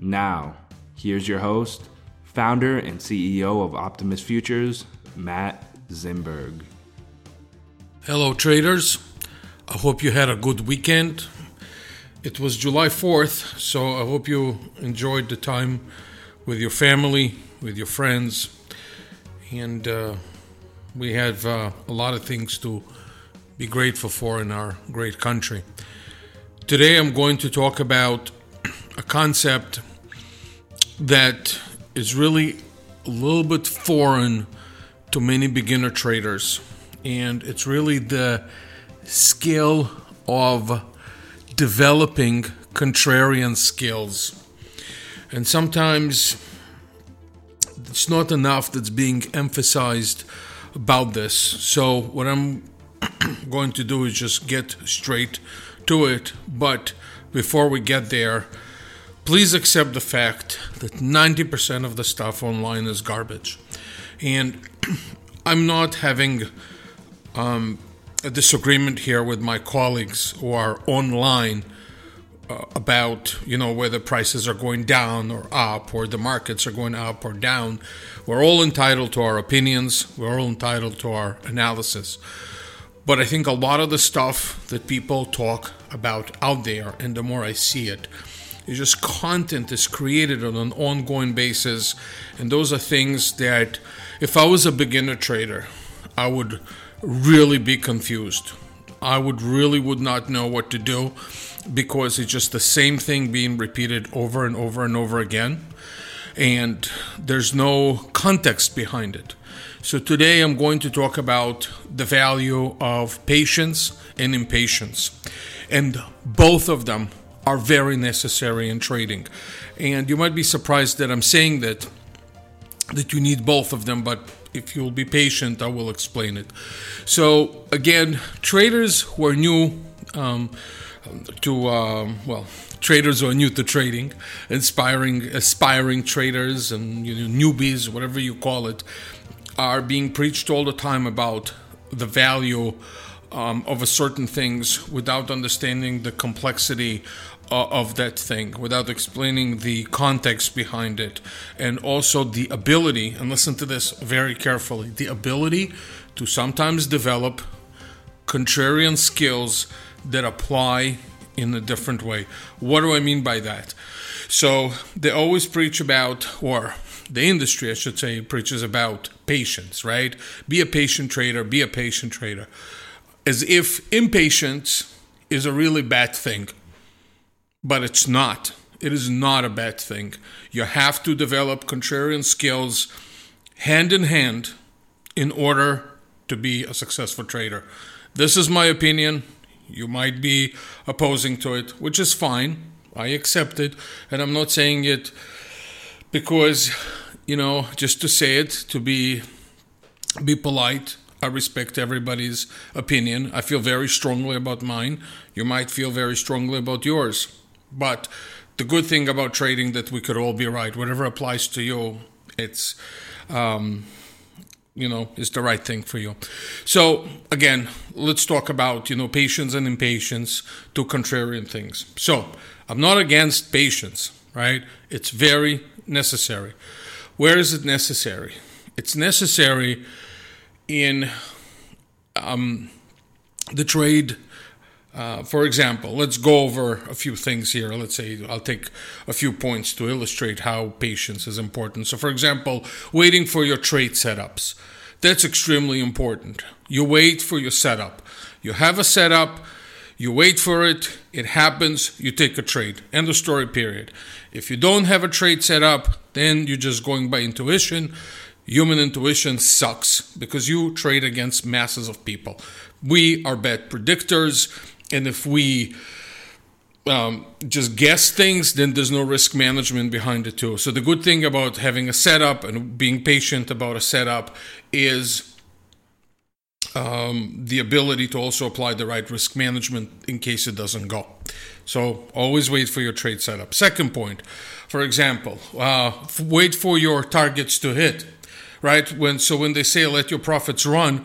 Now, here's your host, founder and CEO of Optimus Futures, Matt Zimberg. Hello, traders. I hope you had a good weekend. It was July 4th, so I hope you enjoyed the time with your family, with your friends, and uh, we have uh, a lot of things to be grateful for in our great country. Today, I'm going to talk about a concept that is really a little bit foreign to many beginner traders. And it's really the skill of developing contrarian skills. And sometimes it's not enough that's being emphasized about this. So, what I'm going to do is just get straight to it. But before we get there, please accept the fact that 90% of the stuff online is garbage. And I'm not having um, a disagreement here with my colleagues who are online uh, about you know whether prices are going down or up or the markets are going up or down. We're all entitled to our opinions. We're all entitled to our analysis. But i think a lot of the stuff that people talk about out there and the more i see it it's just content is created on an ongoing basis. And those are things that, if I was a beginner trader, I would really be confused. I would really would not know what to do because it's just the same thing being repeated over and over and over again. And there's no context behind it. So today I'm going to talk about the value of patience and impatience. And both of them are very necessary in trading. And you might be surprised that I'm saying that that you need both of them, but if you'll be patient, I will explain it. So again, traders who are new um, to um, well, traders who are new to trading, inspiring aspiring traders and you know, newbies, whatever you call it, are being preached all the time about the value um, of a certain things without understanding the complexity uh, of that thing without explaining the context behind it and also the ability and listen to this very carefully the ability to sometimes develop contrarian skills that apply in a different way. What do i mean by that? So they always preach about or the industry i should say preaches about patience right? Be a patient trader be a patient trader. As if impatience is a really bad thing but it's not. It is not a bad thing. You have to develop contrarian skills hand in hand in order to be a successful trader. This is my opinion. You might be opposing to it, which is fine. I accept it. And I'm not saying it because, you know, just to say it, to be be polite. I respect everybody's opinion. I feel very strongly about mine. You might feel very strongly about yours. But the good thing about trading that we could all be right. Whatever applies to you, it's um, you know is the right thing for you. So again, let's talk about you know patience and impatience, two contrarian things. So I'm not against patience, right? It's very necessary. Where is it necessary? It's necessary in um, the trade Uh, for example, let's go over a few things here. Let's say I'll take a few points to illustrate how patience is important. So, for example, waiting for your trade setups. That's extremely important. You wait for your setup. You have a setup, you wait for it, it happens, you take a trade. End of story, period. If you don't have a trade set up, then you're just going by intuition. Human intuition sucks because you trade against masses of people. We are bad predictors, and if we um, just guess things, then there's no risk management behind it too. So the good thing about having a setup and being patient about a setup is um, the ability to also apply the right risk management in case it doesn't go. So always wait for your trade setup. Second point, for example, uh, wait for your targets to hit. Right when so when they say let your profits run,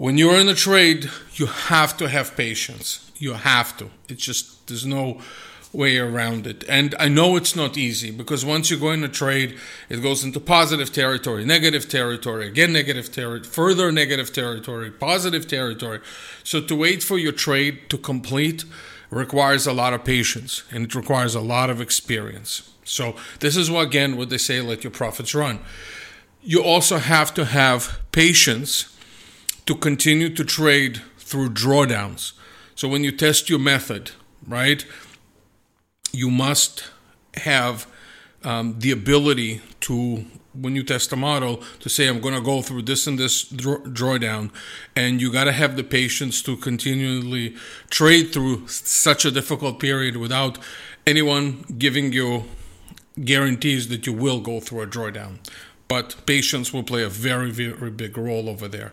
when you're in a trade, you have to have patience. You have to. It's just there's no way around it. And I know it's not easy because once you go in a trade, it goes into positive territory, negative territory, again negative territory, further negative territory, positive territory. So to wait for your trade to complete requires a lot of patience and it requires a lot of experience. So this is what again what they say let your profits run. You also have to have patience to continue to trade through drawdowns. So when you test your method, right? you must have um, the ability to when you test a model to say i'm going to go through this and this draw- drawdown and you got to have the patience to continually trade through such a difficult period without anyone giving you guarantees that you will go through a drawdown but patience will play a very very big role over there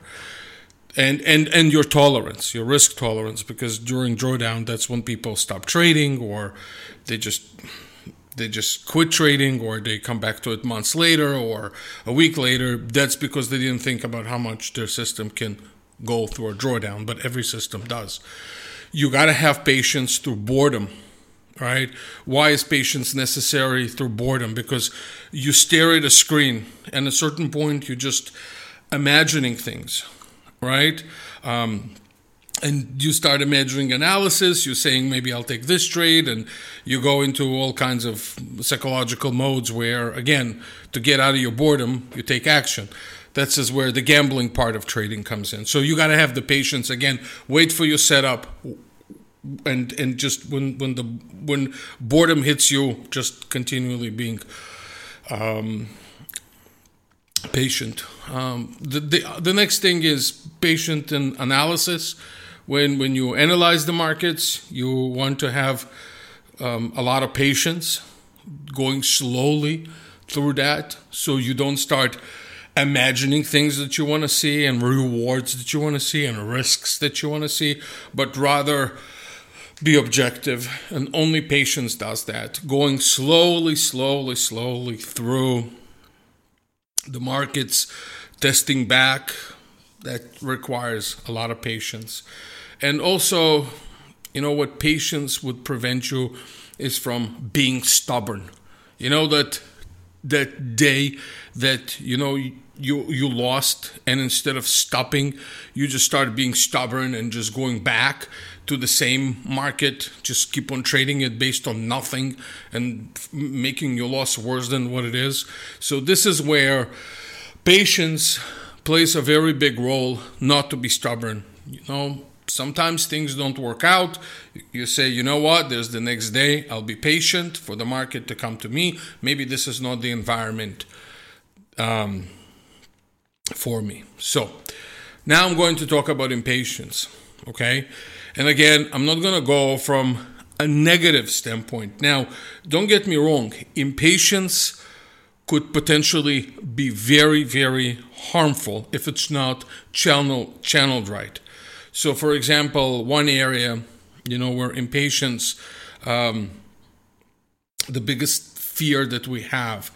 and and and your tolerance, your risk tolerance, because during drawdown, that's when people stop trading or they just they just quit trading or they come back to it months later or a week later. That's because they didn't think about how much their system can go through a drawdown, but every system does. You got to have patience through boredom right? Why is patience necessary through boredom? Because you stare at a screen, and at a certain point, you're just imagining things right? Um, and you start imagining analysis. You're saying maybe I'll take this trade, and you go into all kinds of psychological modes where, again, to get out of your boredom, you take action. That's is where the gambling part of trading comes in. So you got to have the patience. Again, wait for your setup, and and just when when the when boredom hits you, just continually being. Um, patient. Um, the, the, the next thing is patient and analysis. When, when you analyze the markets, you want to have um, a lot of patience, going slowly through that so you don't start imagining things that you want to see and rewards that you want to see and risks that you want to see, but rather be objective. And only patience does that. Going slowly, slowly, slowly through the markets testing back that requires a lot of patience. And also you know what patience would prevent you is from being stubborn. You know that that day that you know you you lost and instead of stopping you just started being stubborn and just going back to the same market just keep on trading it based on nothing and making your loss worse than what it is. So this is where patience plays a very big role not to be stubborn you know sometimes things don't work out. You say, you know what, there's the next day. I'll be patient for the market to come to me. Maybe this is not the environment um, for me. So now I'm going to talk about impatience. Okay. And again, I'm not going to go from a negative standpoint. Now, don't get me wrong, impatience could potentially be very, very harmful if it's not channel, channeled right. So, for example, one area, you know, where impatience, um, the biggest fear that we have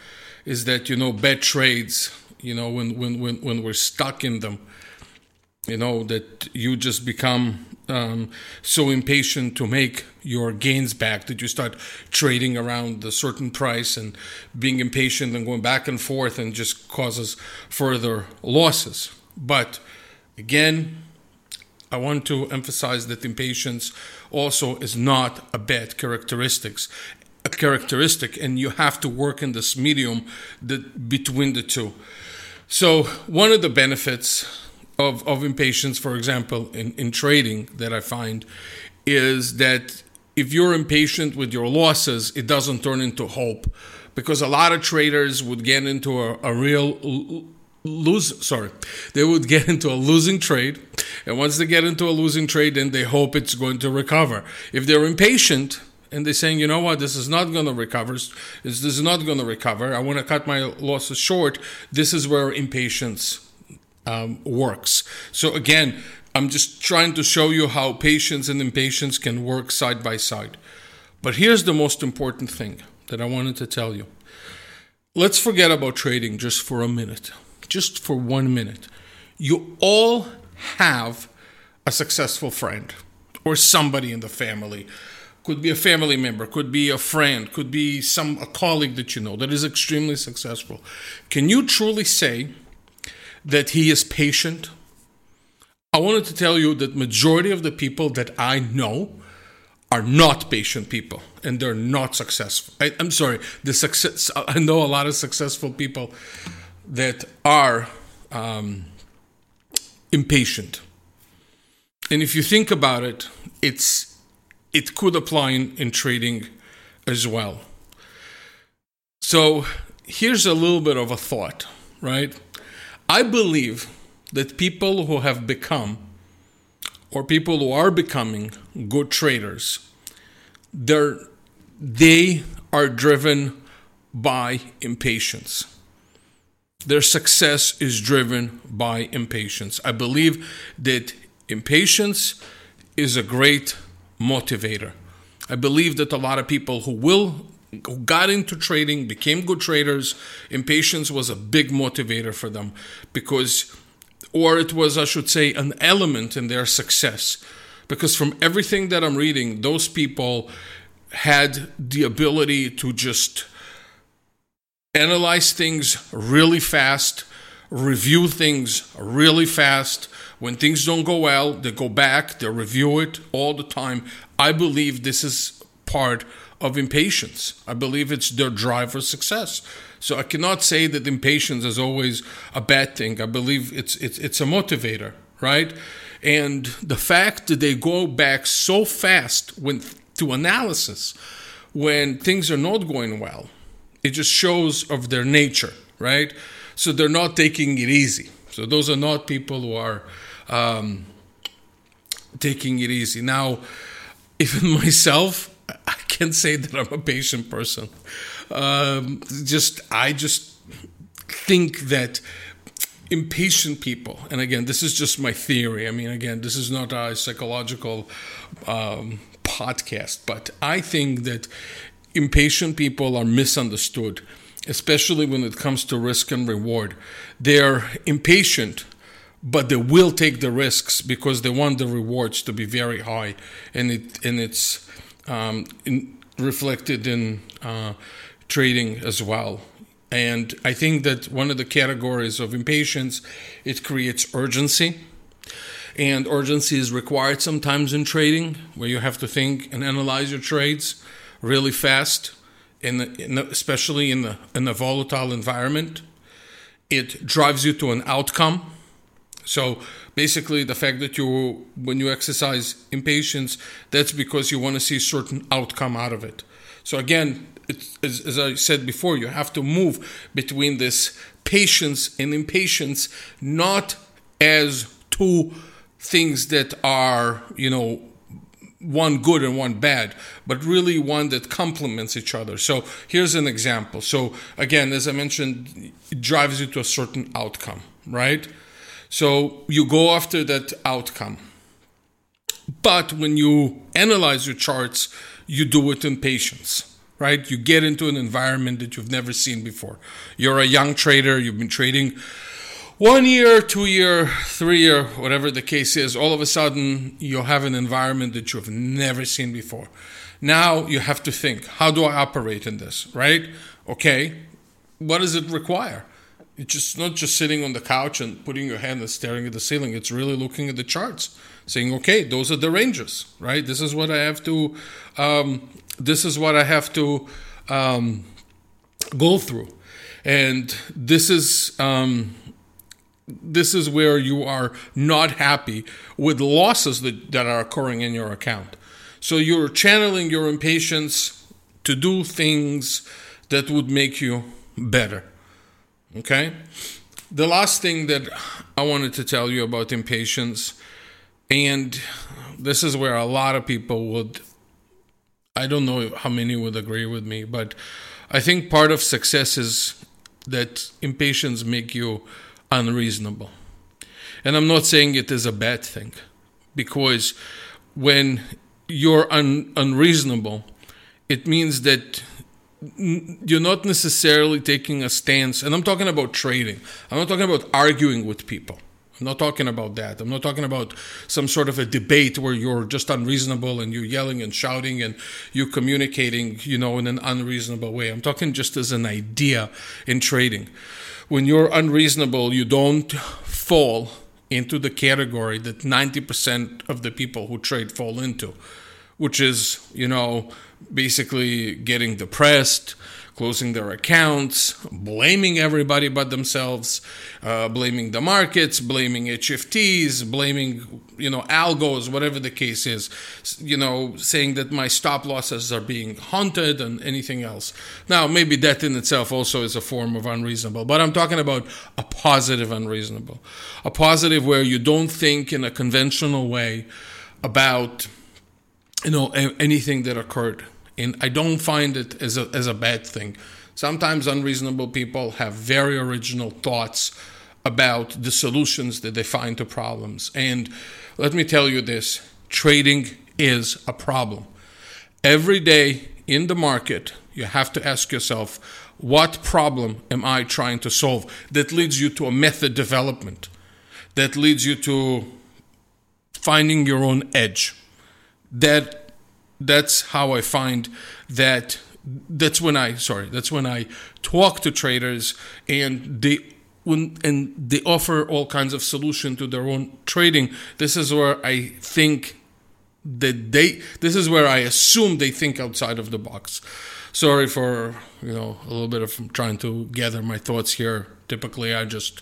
is that, you know, bad trades, you know, when, when, when, when we're stuck in them, you know, that you just become um, so impatient to make your gains back that you start trading around a certain price and being impatient and going back and forth and just causes further losses. But again, I want to emphasize that impatience also is not a bad characteristics a characteristic and you have to work in this medium that between the two so one of the benefits of, of impatience for example in, in trading that i find is that if you're impatient with your losses it doesn't turn into hope. Because a lot of traders would get into a, a real lose sorry they would get into a losing trade. And once they get into a losing trade then they hope it's going to recover. If they're impatient and they're saying you know what? This is not going to recover. This, this is not going to recover. I want to cut my losses short. This is where impatience um, works so again i'm just trying to show you how patience and impatience can work side by side but here's the most important thing that i wanted to tell you let's forget about trading just for a minute just for one minute. You all have a successful friend or somebody in the family. Could be a family member, could be a friend, could be some a colleague that you know that is extremely successful. Can you truly say that he is patient? I wanted to tell you that majority of the people that I know are not patient people and they're not successful. I, am sorry, the success I know a lot of successful people that are um, impatient. And if you think about it, it's it could apply in, in trading as well. So here's a little bit of a thought, right? I believe that people who have become or people who are becoming good traders, they're, they are driven by impatience. Their success is driven by impatience. I believe that impatience is a great motivator. I believe that a lot of people who will got into trading, became good traders, impatience was a big motivator for them because or it was I should say an element in their success. Because from everything that I'm reading, those people had the ability to just analyze things really fast, review things really fast. When things don't go well, they go back, they review it all the time. I believe this is part of impatience. I believe it's their drive for success. So I cannot say that impatience is always a bad thing. I believe it's it's it's a motivator, right? And the fact that they go back so fast when to analysis when things are not going well it just shows of their nature, right? So they're not taking it easy. So those are not people who are um, taking it easy. Now, even myself, I can't say that I'm a patient person. Um, just I just think that impatient people, and again, this is just my theory. I mean, again, this is not a psychological um, podcast, but I think that impatient people are misunderstood, especially when it comes to risk and reward. They're impatient, but they will take the risks because they want the rewards to be very high, and it and it's um, in, reflected in uh, trading as well. And I think that one of the categories of impatience it creates urgency. And urgency is required sometimes in trading, where you have to think and analyze your trades really fast, in, the, in the, especially in the in volatile environment. It drives you to an outcome. So basically, the fact that you when you exercise impatience, that's because you want to see a certain outcome out of it. So again, as, as I said before, you have to move between this patience and impatience, not as two things that are you know one good and one bad, but really one that complements each other. So here's an example. So again, as I mentioned, it drives you to a certain outcome, right? So you go after that outcome. But when you analyze your charts, you do it in patience, right? You get into an environment that you've never seen before. You're a young trader, you've been trading one year, two year, three year, whatever the case is, all of a sudden you have an environment that you've never seen before. Now you have to think, how do I operate in this, right? Okay, what does it require? It's just not just sitting on the couch and putting your hand and staring at the ceiling. It's really looking at the charts, saying, "Okay, those are the ranges, right? This is what I have to, um, this is what I have to um, go through, and this is." Um, this is where you are not happy with losses that, that are occurring in your account. So you're channeling your impatience to do things that would make you better. Okay? The last thing that I wanted to tell you about impatience, and this is where a lot of people would, I don't know how many would agree with me, but I think part of success is that impatience make you unreasonable. And I'm not saying it is a bad thing, because when you're un- unreasonable, it means that you're not necessarily taking a stance, and I'm talking about trading. I'm not talking about arguing with people. I'm not talking about that. I'm not talking about some sort of a debate where you're just unreasonable and you're yelling and shouting and you're communicating, you know, in an unreasonable way. I'm talking just as an idea in trading. When you're unreasonable, you don't fall into the category that 90% of the people who trade fall into, which is, you know, basically getting depressed, closing their accounts, blaming everybody but themselves, uh, blaming the markets, blaming HFTs, blaming you know algos, whatever the case is, you know, saying that my stop losses are being haunted and anything else. Now, maybe that in itself also is a form of unreasonable, but I'm talking about a positive unreasonable, a positive where you don't think in a conventional way about you know anything that occurred. And i don't find it as a, as a bad thing. Sometimes unreasonable people have very original thoughts about the solutions that they find to problems. And let me tell you this trading is a problem. Every day in the market you have to ask yourself what problem am i trying to solve that leads you to a method development that leads you to finding your own edge that that's how I find that that's when I sorry that's when I talk to traders and they when and they offer all kinds of solution to their own trading. This is where I think that they this is where I assume they think outside of the box. Sorry for you know a little bit of trying to gather my thoughts here. Typically, I just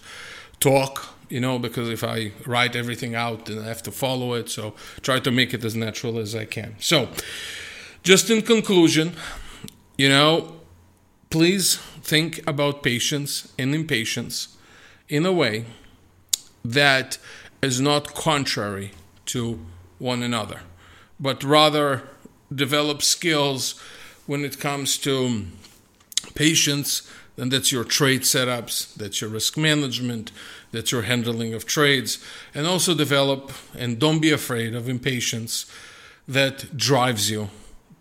talk you know, because if I write everything out, then I have to follow it. So try to make it as natural as I can. So, just in conclusion, you know, please think about patience and impatience in a way that is not contrary to one another, but rather develop skills when it comes to patience and that's your trade setups, that's your risk management, that's your handling of trades, and also develop and don't be afraid of impatience that drives you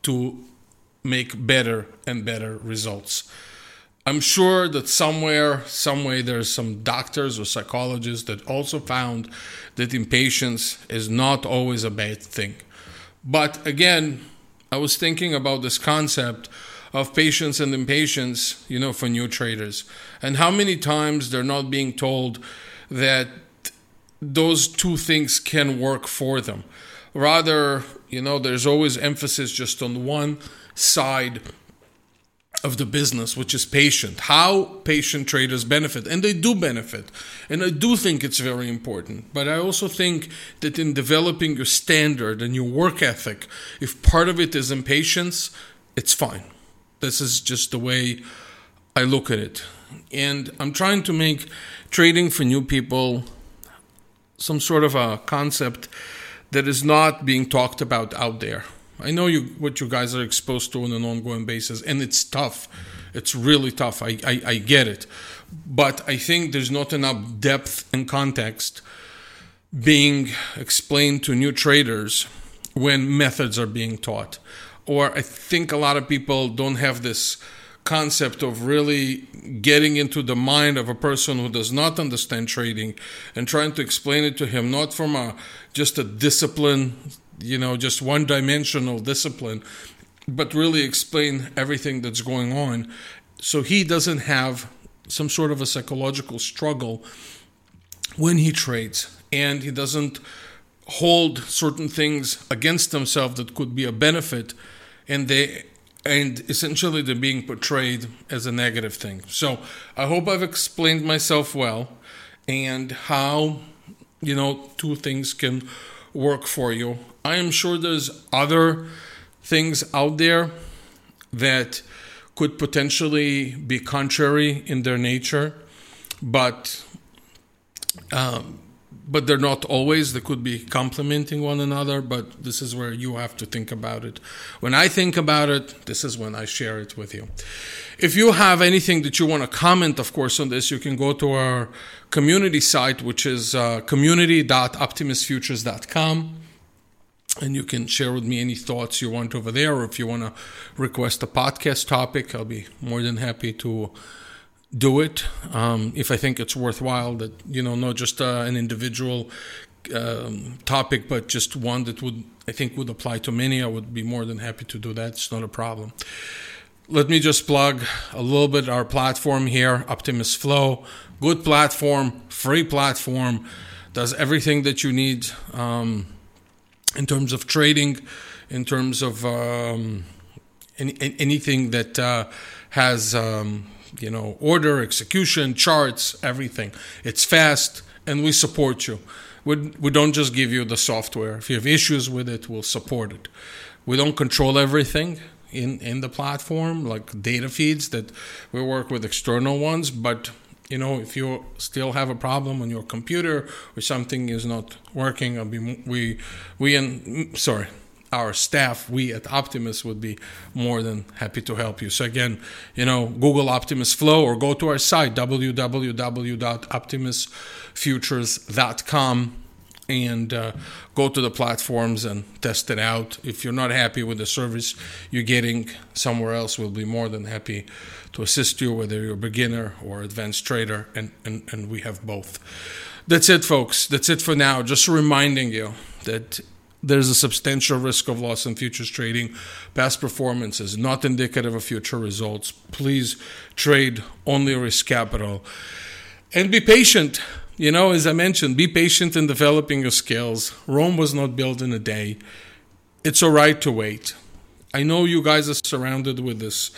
to make better and better results. I'm sure that somewhere, some way, there's some doctors or psychologists that also found that impatience is not always a bad thing. But again, I was thinking about this concept of patience and impatience, you know, for new traders. And how many times they're not being told that those two things can work for them. Rather, you know, there's always emphasis just on one side of the business, which is patient. How patient traders benefit, and they do benefit. And I do think it's very important. But I also think that in developing your standard and your work ethic, if part of it is impatience, it's fine. This is just the way I look at it. And I'm trying to make trading for new people some sort of a concept that is not being talked about out there. I know you what you guys are exposed to on an ongoing basis, and it's tough. It's really tough. I, I, I get it. But I think there's not enough depth and context being explained to new traders when methods are being taught or I think a lot of people don't have this concept of really getting into the mind of a person who does not understand trading and trying to explain it to him not from a just a discipline you know just one dimensional discipline but really explain everything that's going on. So he doesn't have some sort of a psychological struggle when he trades and he doesn't hold certain things against himself that could be a benefit and they and essentially they're being portrayed as a negative thing. So i hope i've explained myself well and how you know two things can work for you. I am sure there's other things out there that could potentially be contrary in their nature but um, but they're not always. They could be complementing one another, but this is where you have to think about it. When I think about it, this is when I share it with you. If you have anything that you want to comment, of course, on this, you can go to our community site, which is uh, community.optimusfutures.com. And you can share with me any thoughts you want over there, or if you want to request a podcast topic, I'll be more than happy to do it um, if I think it's worthwhile. That you know, not just uh, an individual um, topic, but just one that would I think would apply to many. I would be more than happy to do that. It's not a problem. Let me just plug a little bit our platform here, Optimus Flow. Good platform, free platform, does everything that you need um, in terms of trading, in terms of um, any, anything that uh, has um, you know, order, execution, charts, everything. It's fast, and we support you. We, we don't just give you the software. If you have issues with it, we'll support it. We don't control everything in, in the platform, like data feeds that we work with external ones, but you know, if you still have a problem on your computer or something is not working, be, we, we, and sorry, our staff, we at Optimus would be more than happy to help you. So again, you know, Google Optimus Flow or go to our site www.optimusfutures.com and uh, go to the platforms and test it out. If you're not happy with the service you're getting somewhere else, we'll be more than happy to assist you, whether you're a beginner or advanced trader, and, and, and we have both. That's it, folks. That's it for now. Just reminding you that there's a substantial risk of loss in futures trading. Past performance is not indicative of future results. Please trade only risk capital. And be patient. You know, as I mentioned, be patient in developing your skills. Rome was not built in a day. It's all right to wait. I know you guys are surrounded with this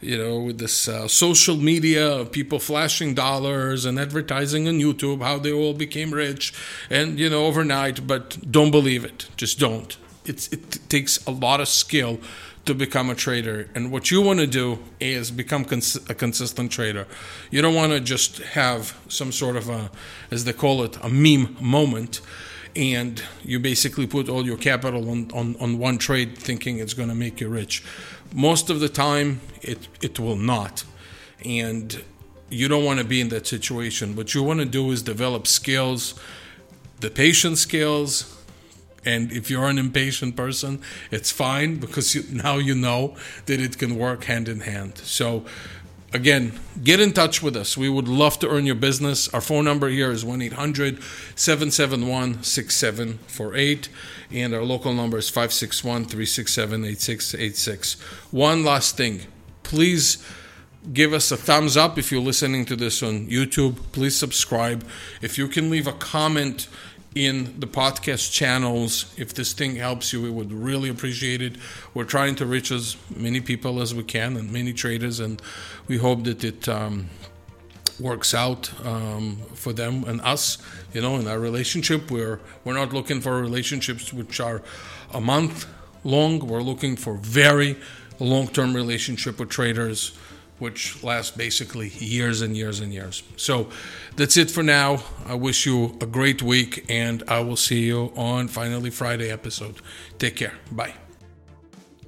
you know, with this uh, social media of people flashing dollars and advertising on YouTube, how they all became rich and, you know, overnight, but don't believe it. Just don't. It's, it takes a lot of skill to become a trader. And what you want to do is become cons- a consistent trader. You don't want to just have some sort of a, as they call it, a meme moment and you basically put all your capital on, on, on one trade thinking it's going to make you rich. Most of the time, it, it will not. And you don't want to be in that situation. What you want to do is develop skills, the patient skills. And if you're an impatient person, it's fine because you, now you know that it can work hand in hand. So Again, get in touch with us. We would love to earn your business. Our phone number here is 1 800 771 6748, and our local number is 561 367 8686. One last thing please give us a thumbs up if you're listening to this on YouTube. Please subscribe. If you can leave a comment in the podcast channels. If this thing helps you, we would really appreciate it. We're trying to reach as many people as we can and many traders, and we hope that it um, works out um, for them and us. You know, in our relationship, we're we're not looking for relationships which are a month long. We're looking for very long-term relationship with traders which lasts basically years and years and years. So that's it for now. I wish you a great week, and I will see you on Finally Friday episode. Take care. Bye.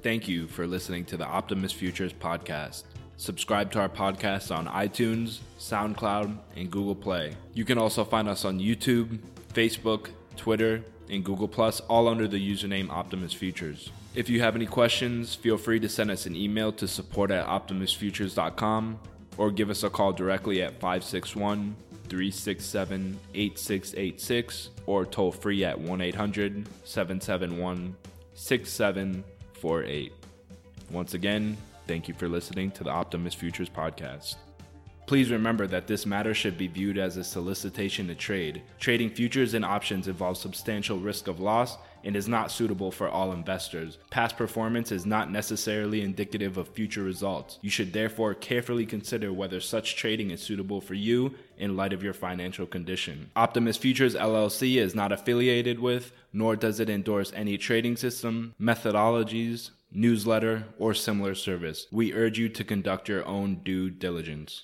Thank you for listening to the Optimus Futures podcast. Subscribe to our podcast on iTunes, SoundCloud, and Google Play. You can also find us on YouTube, Facebook, Twitter, and Google Plus, all under the username Optimus Futures. If you have any questions, feel free to send us an email to support at optimusfutures.com or give us a call directly at 561 367 8686 or toll free at 1 800 771 6748. Once again, thank you for listening to the Optimus Futures podcast. Please remember that this matter should be viewed as a solicitation to trade. Trading futures and options involves substantial risk of loss and is not suitable for all investors. Past performance is not necessarily indicative of future results. You should therefore carefully consider whether such trading is suitable for you in light of your financial condition. Optimus Futures LLC is not affiliated with, nor does it endorse any trading system, methodologies, newsletter, or similar service. We urge you to conduct your own due diligence.